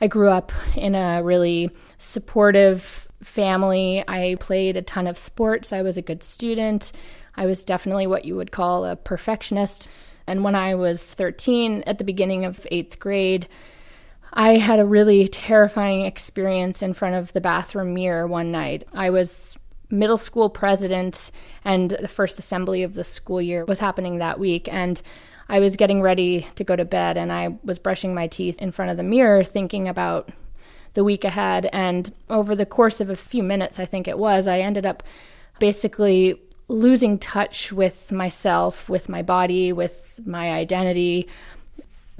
I grew up in a really supportive family. I played a ton of sports. I was a good student. I was definitely what you would call a perfectionist. And when I was 13, at the beginning of eighth grade, I had a really terrifying experience in front of the bathroom mirror one night. I was middle school president, and the first assembly of the school year was happening that week. And I was getting ready to go to bed, and I was brushing my teeth in front of the mirror, thinking about the week ahead. And over the course of a few minutes, I think it was, I ended up basically losing touch with myself, with my body, with my identity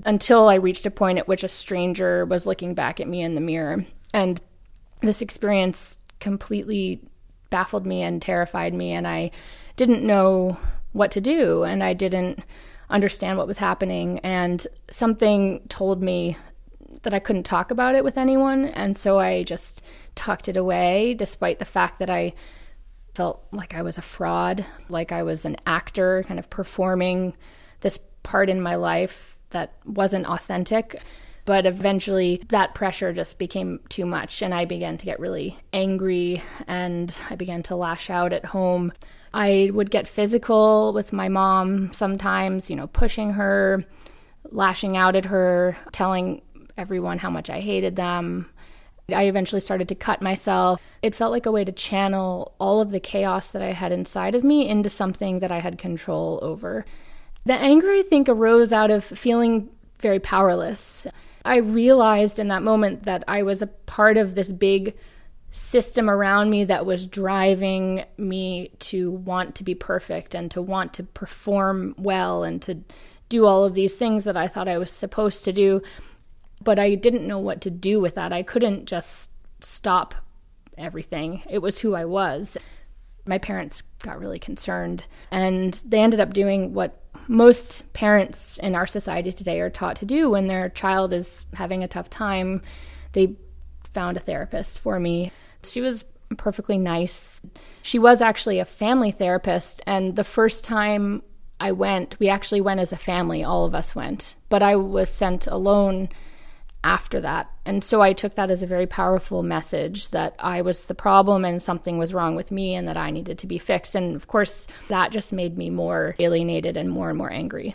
until I reached a point at which a stranger was looking back at me in the mirror. And this experience completely baffled me and terrified me, and I didn't know what to do, and I didn't understand what was happening. And something told me that I couldn't talk about it with anyone, and so I just tucked it away, despite the fact that I felt like I was a fraud, like I was an actor, kind of performing this part in my life that wasn't authentic. But eventually, that pressure just became too much, and I began to get really angry and I began to lash out at home. I would get physical with my mom sometimes, you know, pushing her, lashing out at her, telling everyone how much I hated them. I eventually started to cut myself. It felt like a way to channel all of the chaos that I had inside of me into something that I had control over. The anger, I think, arose out of feeling very powerless. I realized in that moment that I was a part of this big system around me that was driving me to want to be perfect and to want to perform well and to do all of these things that I thought I was supposed to do. But I didn't know what to do with that. I couldn't just stop everything, it was who I was. My parents got really concerned and they ended up doing what most parents in our society today are taught to do when their child is having a tough time. They found a therapist for me. She was perfectly nice. She was actually a family therapist, and the first time I went, we actually went as a family, all of us went, but I was sent alone after that. And so I took that as a very powerful message that I was the problem and something was wrong with me and that I needed to be fixed. And of course, that just made me more alienated and more and more angry.